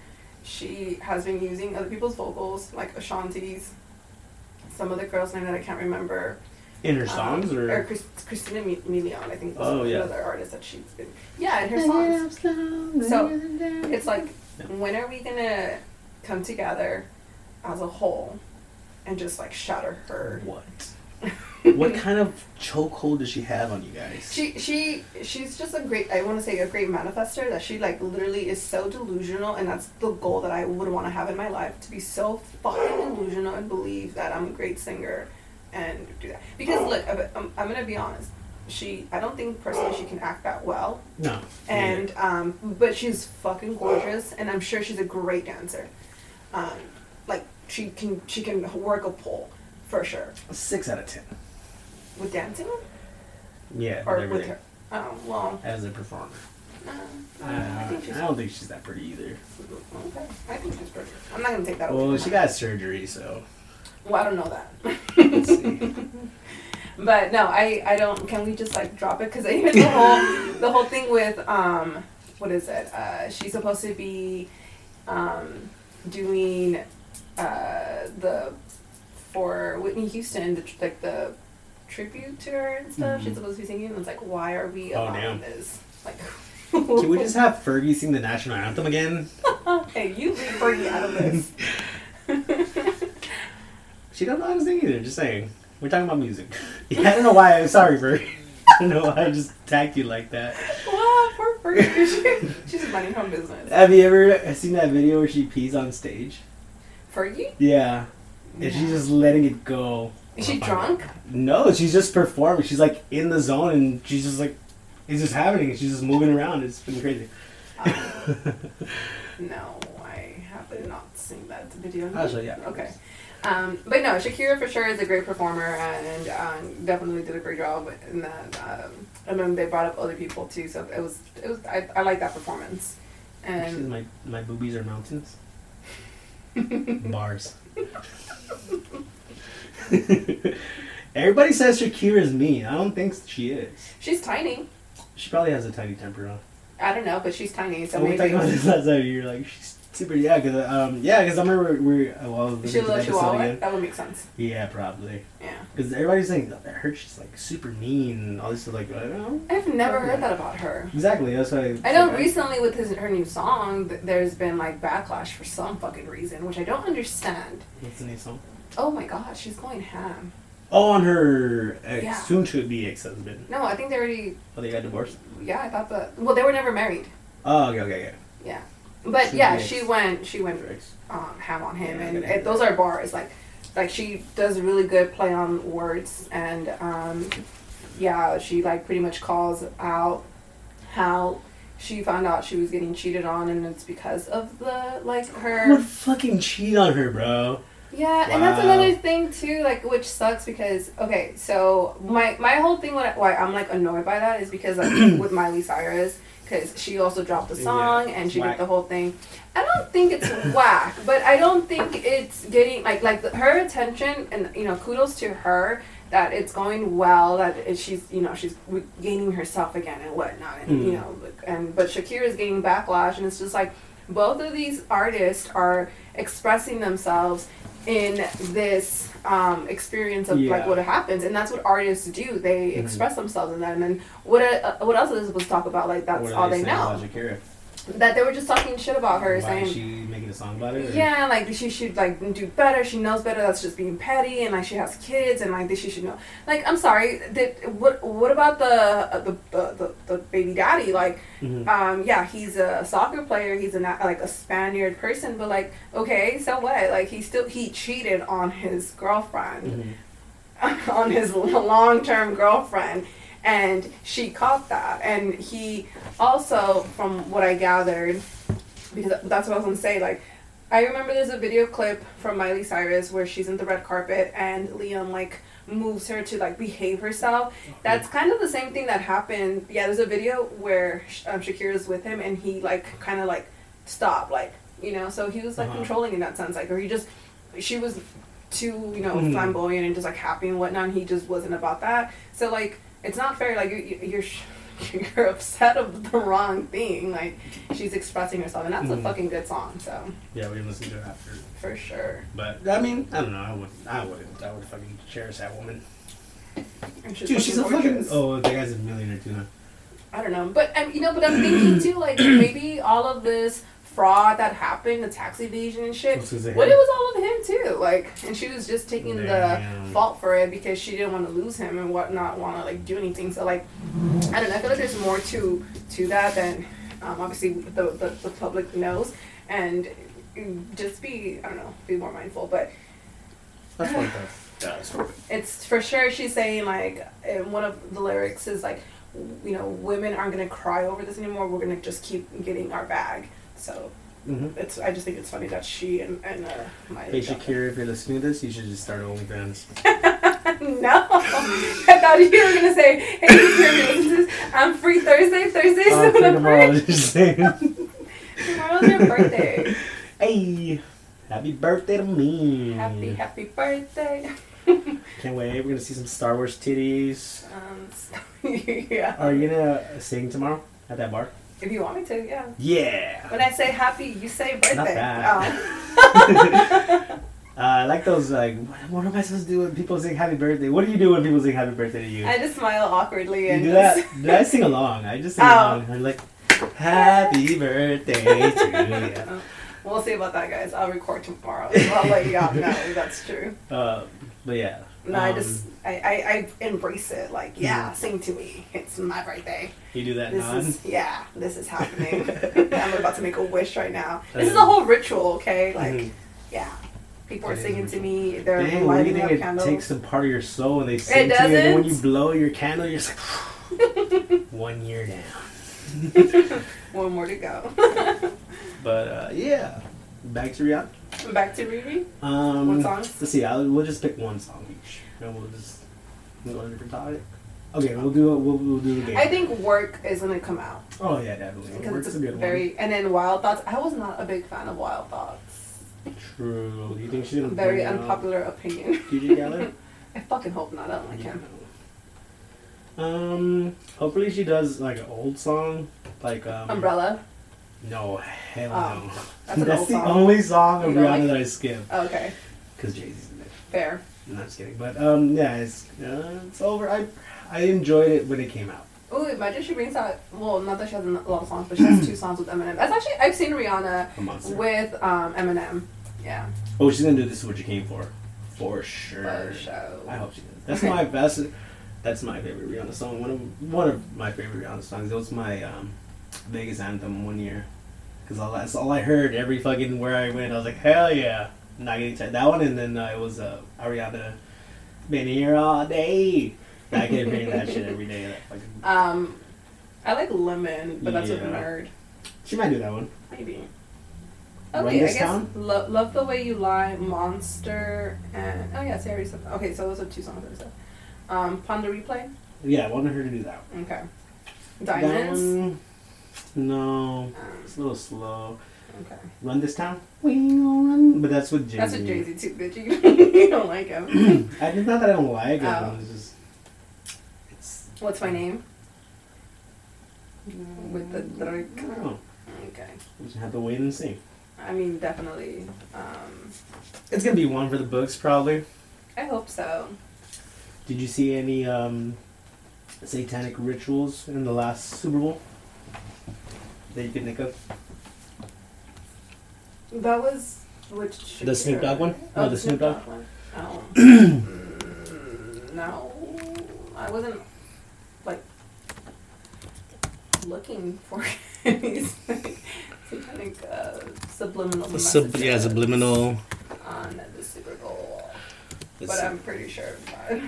She has been using other people's vocals, like Ashanti's. Some of the girls' name that I can't remember. In her Um, songs or. or Chris, Christina Mi- Milian, I think was Oh, one yeah. of the other artists that she's been. Yeah, in her songs. So, It's like, Yeah. when are we gonna come together as a whole and just like shatter her? What? what kind of chokehold does she have on you guys? She she she's just a great I want to say a great manifester that she like literally is so delusional and that's the goal that I would want to have in my life to be so fucking delusional and believe that I'm a great singer and do that because look I'm, I'm, gonna be honest she I don't think personally she can act that well no. and um but she's fucking gorgeous and I'm sure she's a great dancer um like she can she can work a pole for sure A six out of ten. With dancing Yeah, or with with everything. her oh well As a performer. uh, Uh, I think she's I don't think she's that pretty either. Okay, I think she's pretty. I'm not gonna take that. away Well, from she got surgery, so Well, I don't know that. let's see. but no, I I don't. Can we just like drop it? Because even the whole the whole thing with um what is it? Uh, she's supposed to be um doing uh the for Whitney Houston the, tr- like the tribute to her and stuff. Mhm. She's supposed to be singing. And it's like, why are we Oh, allowing this? Like, Can we just have Fergie sing the national anthem again? hey, you leave Fergie out of this. She don't know how to sing either. Just saying. We're talking about music. Yeah, I don't know why. I'm sorry, Fergie. I don't know why I just tagged you like that. Wow, poor Fergie. She's minding her own business. Have you ever seen that video where she pees on stage? Fergie? Yeah. And she's just letting it go. Is she drunk? No, she's just performing. She's like in the zone and she's just like, it's just happening. She's just moving around. It's been crazy. No, I have not seen that video. I'll show you. Okay. Um, but no, Shakira for sure is a great performer and um, definitely did a great job. And then, um, and then they brought up other people too, so it was it was I, I like that performance. She's And my, my boobies are mountains. Bars. Everybody says Shakira is mean. I don't think she is. she's tiny. She probably has a tiny temper. Huh? I don't know, but she's tiny, so So we talking about this last time. You're like she's super. Yeah, because um, yeah, because I remember we're well, is she a little chihuahua. again. That would make sense. Yeah, probably. Yeah. Because everybody's saying I heard she's like super mean and all this stuff. Like I don't know. I've never heard that about her. Exactly. That's why. I know like, recently with his, her new song, there's been like backlash for some fucking reason, which I don't understand. What's the new song? Oh my god, she's going ham. Oh, on her ex, Yeah. soon to be ex-husband. No, I think they already. Oh, they got divorced. Yeah, I thought that. Well, they were never married. Oh, okay, okay, Yeah, Yeah, but Should yeah, she went. She went um, ham on him, Yeah, and it, those are bars. Like, like she does a really good play on words, and um, yeah, she like pretty much calls out how she found out she was getting cheated on, and it's because of the like her. Who would fucking cheat on her, bro? Yeah, and that's another thing too, like which sucks because okay, so my my whole thing why I'm like annoyed by that is because like with Miley Cyrus because she also dropped the Yeah, song and she whack. did the whole thing. I don't think it's whack, but I don't think it's getting like like the, her attention and you know kudos to her that it's going well that it, she's you know she's regaining herself again and whatnot and you Mm. know and but Shakira is getting backlash and it's just like both of these artists are expressing themselves in this um, experience of like what happens and that's what artists do they Mhm. express themselves in that and then what uh, what else is supposed to talk about like that's all they saying know? That they were just talking shit about her Why saying is she making a song about it? or- yeah, like she should like do better. She knows better. That's just being petty, and like she has kids, and like she should know. Like I'm sorry, did what? What about the uh, the, the the the baby daddy? Like, Mhm. um, yeah, he's a soccer player. He's a like a Spaniard person, but like, okay, so what? Like he still he cheated on his girlfriend, Mhm. on his long term girlfriend. And she caught that, and he also, from what I gathered, because that's what I was gonna say. Like, I remember there's a video clip from Miley Cyrus where she's in the red carpet and Liam like moves her to like behave herself. That's kind of the same thing that happened. Yeah, there's a video where um, Shakira's with him and he like kind of like stopped, like you know. So he was like Uh-huh. controlling in that sense, like, or he just she was too you know Mhm. flamboyant and just like happy and whatnot. And he just wasn't about that. So like, it's not fair. Like you, you- you're. You're upset of the wrong thing. Like she's expressing herself, and that's a Mhm. fucking good song. So Yeah, we can listen to it after. for sure. But I mean, I don't know. I wouldn't. I wouldn't. I would fucking cherish that woman. And Dude, she's a fucking fucking. Oh, that guy's a millionaire too. Huh? I don't know, but um, you know, but I'm thinking too, like maybe all of this fraud that happened, the tax evasion and shit. Was it What him? it was all of him too. Like, and she was just taking Damn. the fault for it because she didn't want to lose him and whatnot, want to like do anything. So like, I don't know. I feel like there's more to to that than um, obviously the, the the public knows, and just be I don't know, be more mindful. But That's what that's. Yeah, that's what- it's for sure she's saying like in one of the lyrics is like you know women aren't gonna cry over this anymore we're gonna just keep getting our bag so Mhm. it's i just think it's funny that she and, and uh my Hey Shakira, if you're listening to this, you should just start OnlyFans. no i thought you were gonna say hey Shakira, if you listen to this i'm free thursday thursday's when I'm tomorrow, free. just saying. tomorrow's your birthday Hey, happy birthday to me. happy happy birthday Can't wait. We're gonna see some Star Wars titties. um yeah Are you gonna sing tomorrow at that bar? If you want me to yeah Yeah. when i say happy you say birthday Not bad. Oh. Uh, I like those like what, what am I supposed to do when people sing happy birthday? What do you do when people sing happy birthday to you? I just smile awkwardly you and do just- that? Did I sing along? I just sing Oh. along. I'm like, happy birthday to you. We'll see about that, guys. I'll record tomorrow. So I'll let y'all know that's true. Uh, but yeah. No, I um, just I, I, I embrace it. Like, yeah, sing to me. It's my birthday. you do that This non. is yeah, this is happening. I'm about to make a wish right now. This is a Um, whole ritual, okay? Like, Mhm. yeah, people are singing to me. They're Dang, what do you lighting up think it candles. takes some part of your soul and they sing It to you, and then when you blow your candle, you're just like, one year down. One more to go. But uh, yeah, back to Rihanna. Back to Riri. Um, What songs? Let's see. I'll, we'll just pick one song each, and we'll just we'll go to a different topic. Okay, we'll do it. We'll, we'll do the game. I think work is gonna come out Oh yeah, definitely. because Work's it's a a good very. And then Wild Thoughts. I was not a big fan of Wild Thoughts. one. True. Do you think she's gonna Very bring out unpopular opinion. DJ Khaled? I fucking hope not. I don't like him. Um. Hopefully she does like an old song, like um. Umbrella. No, hell Oh, no. That's an That's old the song. only song of You don't Rihanna like that I skip Oh, okay, because Jay Z's in it. fair. I'm just kidding. But um, yeah, it's uh, it's over. I I enjoyed it when it came out. Ooh, imagine she brings out. Well, not that she has a lot of songs, but she has two songs with Eminem. That's actually I've seen Rihanna with um, Eminem. Yeah, Oh, she's gonna do this. Is what you came for, for sure. for show. I hope she does. That's my best. That's my favorite Rihanna song. One of one of my favorite Rihanna songs. It was my um, Vegas anthem one year, because all that's all I heard every fucking where I went. I was like, hell yeah! Not getting tired. That one, and then uh, it was uh, Ariana. Been here all day. I kept hearing that shit every day. That fucking, Um, I like Lemon, but that's with Yeah. Nerd. she might do that one. Maybe. Okay, I guess Town? lo- Love the Way You Lie, Monster, and oh yeah, Sarah said. Okay, so those are two songs I said. Um, Pon de Replay. Yeah, I wanted her to do that. One. Okay. That Diamonds. one, no, Um, it's a little slow. Okay. Run this town. We gon' run. But that's with Jay Z. That's a Jay Z too, bitch. You, you don't like him. I, it's not that I don't like it. Oh. It's just it's What's my name? With the I dark. don't. Okay. We just have to wait and see. I mean, definitely. Um, It's gonna be one for the books probably. I hope so. Did you see any um, satanic rituals in the last Super Bowl that you could think of? That was which. The Snoop Dogg one? Oh, No, the Snoop Dogg? one. Oh. Mm, no, I wasn't like looking for any like, satanic uh, subliminal Sub- yeah, subliminal. on the Super Bowl, Let's but see. I'm pretty sure.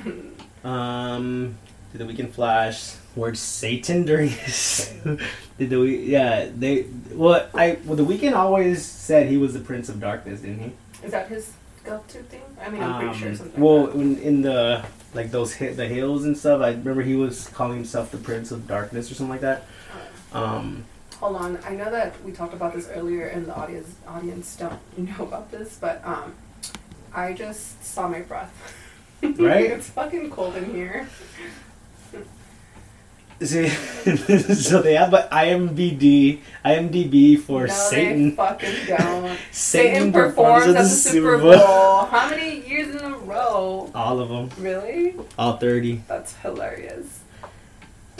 Um, did the Weeknd flash word Satan during his? did the? Yeah, they. Well, I. Well, the Weeknd always said he was the Prince of Darkness, didn't he? Is that his go-to thing? I mean, I'm pretty sure Um, something. Well, like in, in the like those hit the hills and stuff, I remember he was calling himself the Prince of Darkness or something like that. Um, Hold on, I know that we talked about this earlier, and the audience audience don't know about this, but um, I just saw my breath. Right? it's fucking cold in here. See, so they have an IMBD, IMDb for no, Satan. they fucking don't. Satan, performs at the Super Bowl. How many years in a row? All of them, Really? all thirty. That's hilarious.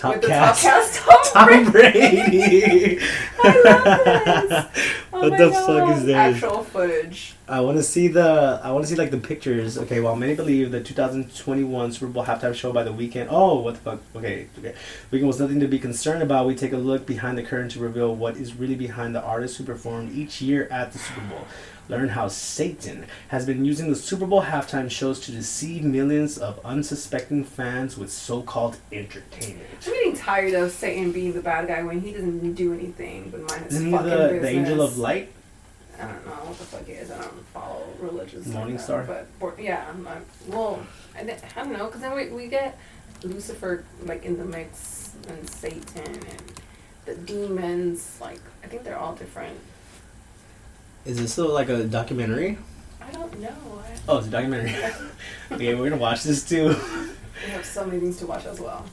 Top with the cast. top cast Tom, Tom Brady. Brady. I love this. Oh What the fuck is God. this? Actual footage. I want to see the. I want to see like the pictures. Okay, while many believe the 2021 Super Bowl halftime show by the Weeknd. Oh, what the fuck? Okay, okay. Weeknd was nothing to be concerned about. We take a look behind the curtain to reveal what is really behind the artists who performed each year at the Super Bowl. Learn how Satan has been using the Super Bowl halftime shows to deceive millions of unsuspecting fans with so-called entertainment. I'm getting tired of Satan being the bad guy when he doesn't do anything but mind his Isn't he fucking the, business. the angel of light? I don't know what the fuck he is. I don't follow religious. like Morning that, star? But yeah, I'm, I'm, well, I, I don't know because then we, we get Lucifer like in the mix and Satan and the demons. Like I think they're all different. Is this still like a documentary? I don't know. I, Oh, it's a documentary. okay, we're gonna watch this too. we have so many things to watch as well.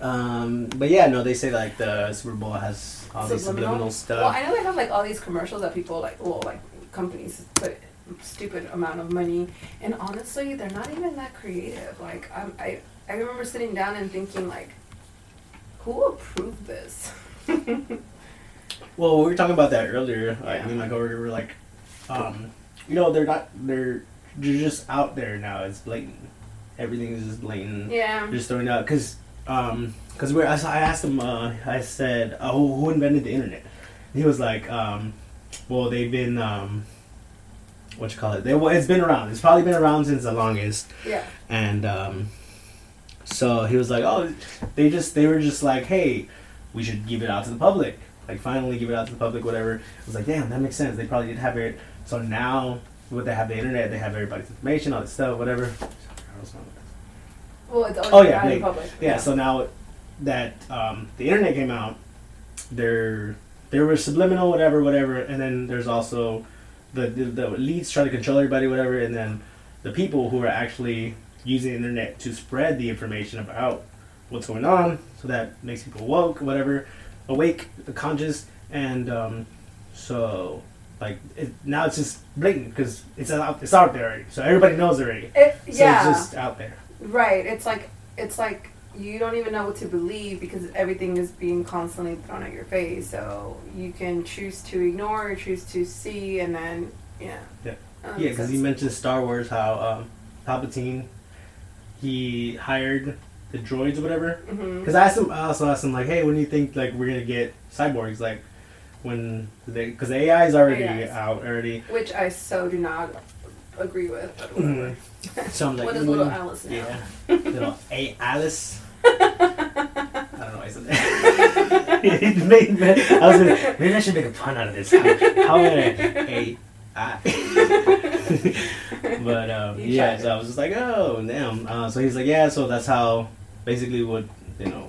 Um, but yeah, no, they say like the Super Bowl has all these subliminal stuff. Well, I know they have like all these commercials that people like, well, like companies put stupid amount of money, and honestly, they're not even that creative. Like, I'm, I I remember sitting down and thinking like, who approved this? well, we were talking about that earlier. Like Yeah. me and my coworker were like, um, you know, they're not they're they're just out there now. It's blatant. Everything is just blatant. yeah. They're just throwing out because um because we're I, I asked him uh, I said who, who invented the internet. And he was like, um, well, they've been um, what you call it? They well, it's been around. It's probably been around since the longest. Yeah. and um, so he was like, "Oh, they just they were just like, hey, we should give it out to the public. Like, finally give it out to the public, whatever." I was like, "Damn, that makes sense. They probably didn't have it. So now, what they have the internet, they have everybody's information, all this stuff, whatever." Well, it's always Oh, yeah, out in public. Yeah. So now that um, the internet came out, there there was subliminal, whatever, whatever, and then there's also the the, the elites try to control everybody, whatever, and then the people who are actually using the internet to spread the information about what's going on, so that makes people woke, whatever, awake, conscious, and um, so like it, now it's just blatant because it's out it's out there already, so everybody knows already. It, So yeah. it's just out there. Right. It's like it's like you don't even know what to believe because everything is being constantly thrown at your face. So you can choose to ignore or choose to see, and then yeah. Yeah. Um, Yeah, because so you mentioned Star Wars, how um, Palpatine, he hired the droids or whatever. Mhm. Because I asked him, I also asked him like, hey, when do you think like we're gonna get cyborgs? Like, when they, because the AI is already AIs. out already. Which I so do not agree with. But whatever. So I'm like, what is little mm, Alice now? Yeah, little A Alice. I don't know why I said that. it made me, I was like, maybe I should make a pun out of this. How, how would I. but um, yeah, so I was just like, oh damn. Uh, so he's like, yeah. So that's how basically what you know,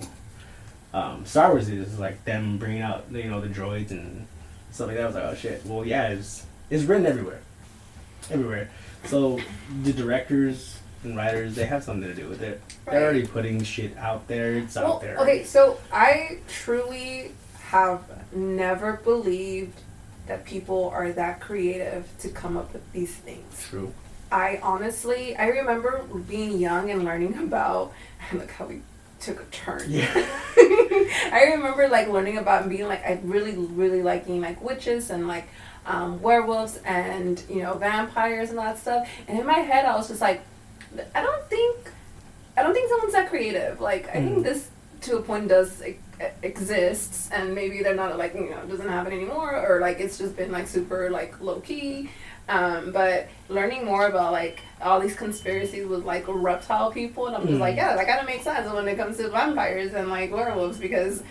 um, Star Wars is like them bringing out you know the droids and stuff like that. I was like, oh shit. Well, yeah, it's it's written everywhere, everywhere. So the directors and writers they have something to do with it. Right. They're already putting shit out there. It's Well, out there. okay, so I truly have never believed that people are that creative to come up with these things. True. I honestly, I remember being young and learning about, look how we took a turn. Yeah. I remember like learning about and being like, I really, really liking like witches and like um, werewolves and, you know, vampires and all that stuff. And in my head, I was just like, I don't think, I don't think someone's that creative. Like, I think this to a point does e- exists and maybe they're not like, you know, doesn't happen anymore or like it's just been like super like low key. Um, but learning more about like all these conspiracies with like reptile people, and I'm just Mm. like, yeah, that kind of makes sense when it comes to vampires and like werewolves because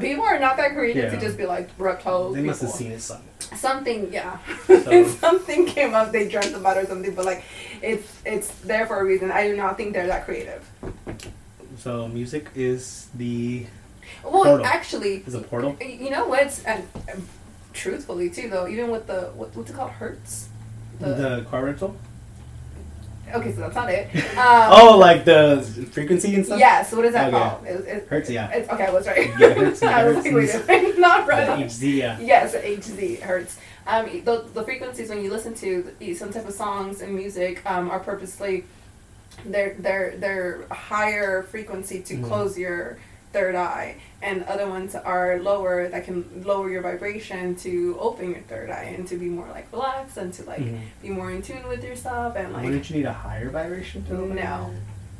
people are not that creative to just be like reptile They people. must have seen it something. Something, yeah. So- Something came up. They dreamt about or something, but like, it's it's there for a reason. I do not think they're that creative. So music is the Well, Portal. actually, is a portal. you know what's and, and truthfully too though, even with the what, what's it called, hertz. The, car rental. okay, so that's not it. Um, oh, like the frequency and stuff. Yeah. So what is that Okay. called? It, it, Hertz, yeah. It's, okay, I was right. Yeah, hertz, I was like, wait a not The right. HZ, yeah. Yes, HZ hertz. Um, the, the frequencies when you listen to some type of songs and music um, are purposely they're they're they're higher frequency to Mhm. close your third eye, and other ones are lower that can lower your vibration to open your third eye and to be more like relaxed and to like Mhm. be more in tune with yourself and like Wouldn't you need a higher vibration to open No.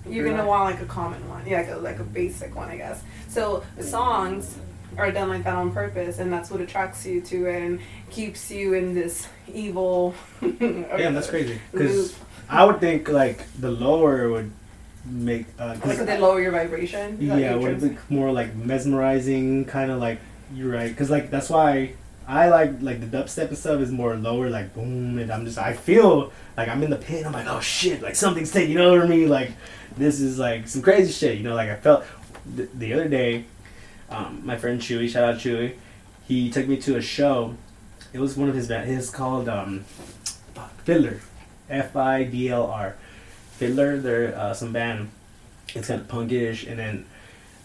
you're gonna eye? want like a common one, yeah, like a, like a basic one, I guess. So the songs are done like that on purpose, and that's what attracts you to it and keeps you in this evil. yeah that's crazy. Because I would think like the lower would make. Uh, Like they lower your vibration. Is yeah, would it be more like mesmerizing, kind of like you're right. Because like that's why I like like the dubstep and stuff is more lower, like boom, and I'm just I feel like I'm in the pit. I'm like oh shit, like something's taking over me. Like this is like some crazy shit. You know, like I felt the, the other day. Um, my friend Chewy, shout out Chewy, he took me to a show. It was one of his band. It's called um, FIDLAR, F I D L R, FIDLAR. They're uh, some band. It's kind of punkish, and then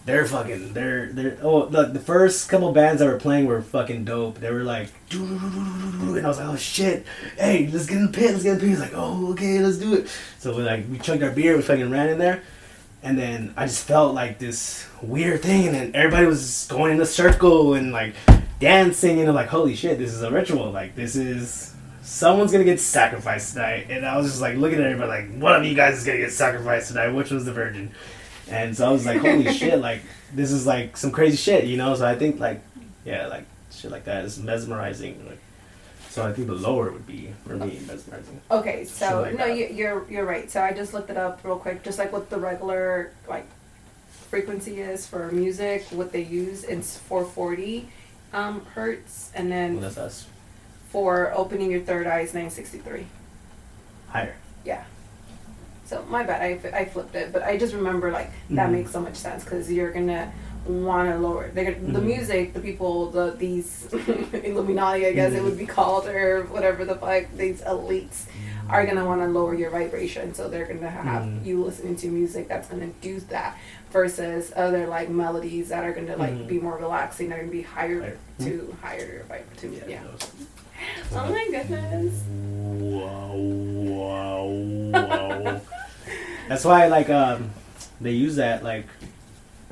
they're fucking they're they're oh the, the first couple bands that were playing were fucking dope. They were like and I was like, oh shit, hey, let's get in the pit, let's get in the pit. He's like, oh okay, let's do it. So we like we chugged our beer, we fucking ran in there, and then I just felt like this weird thing, and then everybody was going in a circle and like dancing, and I'm like, holy shit, this is a ritual. Like this is someone's gonna get sacrificed tonight, and I was just like looking at everybody like, one of you guys is gonna get sacrificed tonight. Which was the virgin? And so I was like, holy shit, like this is like some crazy shit, you know. So I think like yeah, like shit like that is mesmerizing. Like, so I think the lower would be for me mesmerizing. Okay, so like no, that. you, you're you're right. So I just looked it up real quick, just like what the regular like frequency is for music. What they use it's 440 um, hertz, and Well, then that's us for opening your third eye is 963. higher. Yeah. So my bad, I, I flipped it, but I just remember like that Mhm. makes so much sense because you're gonna want to lower they're gonna, the Mhm. music, the people, the these Illuminati, I guess it Mhm. would be called, or whatever the fuck these elites are gonna want to lower your vibration, so they're gonna have Mhm. you listening to music that's gonna do that versus other like melodies that are gonna like Mhm. be more relaxing, they're gonna be higher Higher. to higher your vibe to yeah. Those. Oh my goodness. Wow, wow, wow. That's why, like, um, they use that, like,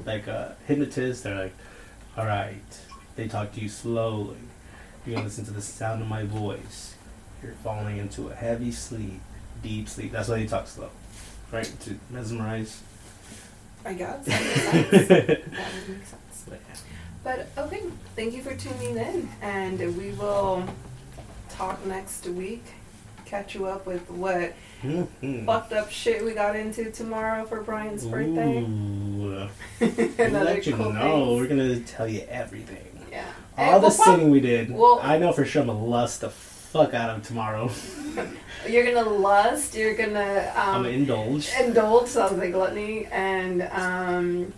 like uh, hypnotists. They're like, all right, they talk to you slowly. You're gonna listen to the sound of my voice. You're falling into a heavy sleep, deep sleep. That's why they talk slow, right? To mesmerize. I guess that makes sense. that would make sense. But, yeah. But okay, thank you for tuning in, and we will talk next week. Catch you up with what Mhm. fucked up shit we got into tomorrow for Brian's birthday. Ooh. We'll let you cool know. We're gonna tell you everything. Yeah. All And the we'll singing we did. well- I know for sure I'm gonna lust the fuck out of tomorrow. You're gonna lust. You're gonna I'm um, gonna indulge. indulge. Sounds like gluttony, and um,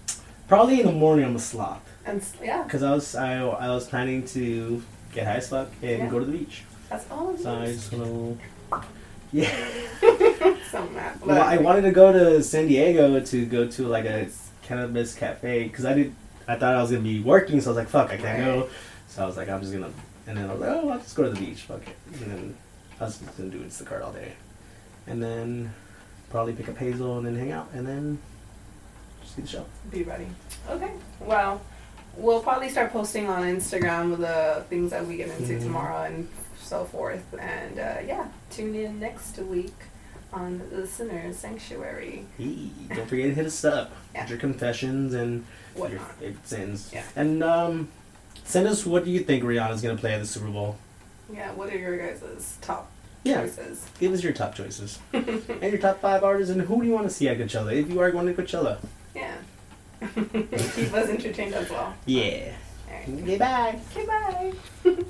Probably in the morning I'm a sloth. and yeah, Cause I was I, I was planning to get high as fuck and Yeah. go to the beach. That's all. it So I is. just gonna yeah. so mad. Well, I wanted to go to San Diego to go to like a cannabis cafe because I did. I thought I was gonna be working, so I was like, "Fuck, I can't go." So I was like, "I'm just gonna," and then I was like, "Oh, I'll just go to the beach." Fuck it. And then I was just gonna do Instacart all day, and then probably pick up Hazel and then hang out, and then just see the show. Be ready. Okay. Well, we'll probably start posting on Instagram with the things that we get into Mhm. tomorrow and so forth. And uh, yeah, tune in next week on the Sinner's Sanctuary. Hey, don't forget to hit us up Yeah. with your confessions and your Whatnot. favorite sins. Yeah. And um, send us what do you think Rihanna's gonna play at the Super Bowl. Yeah. What are your guys' top Yeah. choices? Give us your top choices and your top five artists, and who do you want to see at Coachella if you are going to Coachella. Yeah. Keep us entertained as well. Yeah. All right. Okay, bye. Okay. Bye.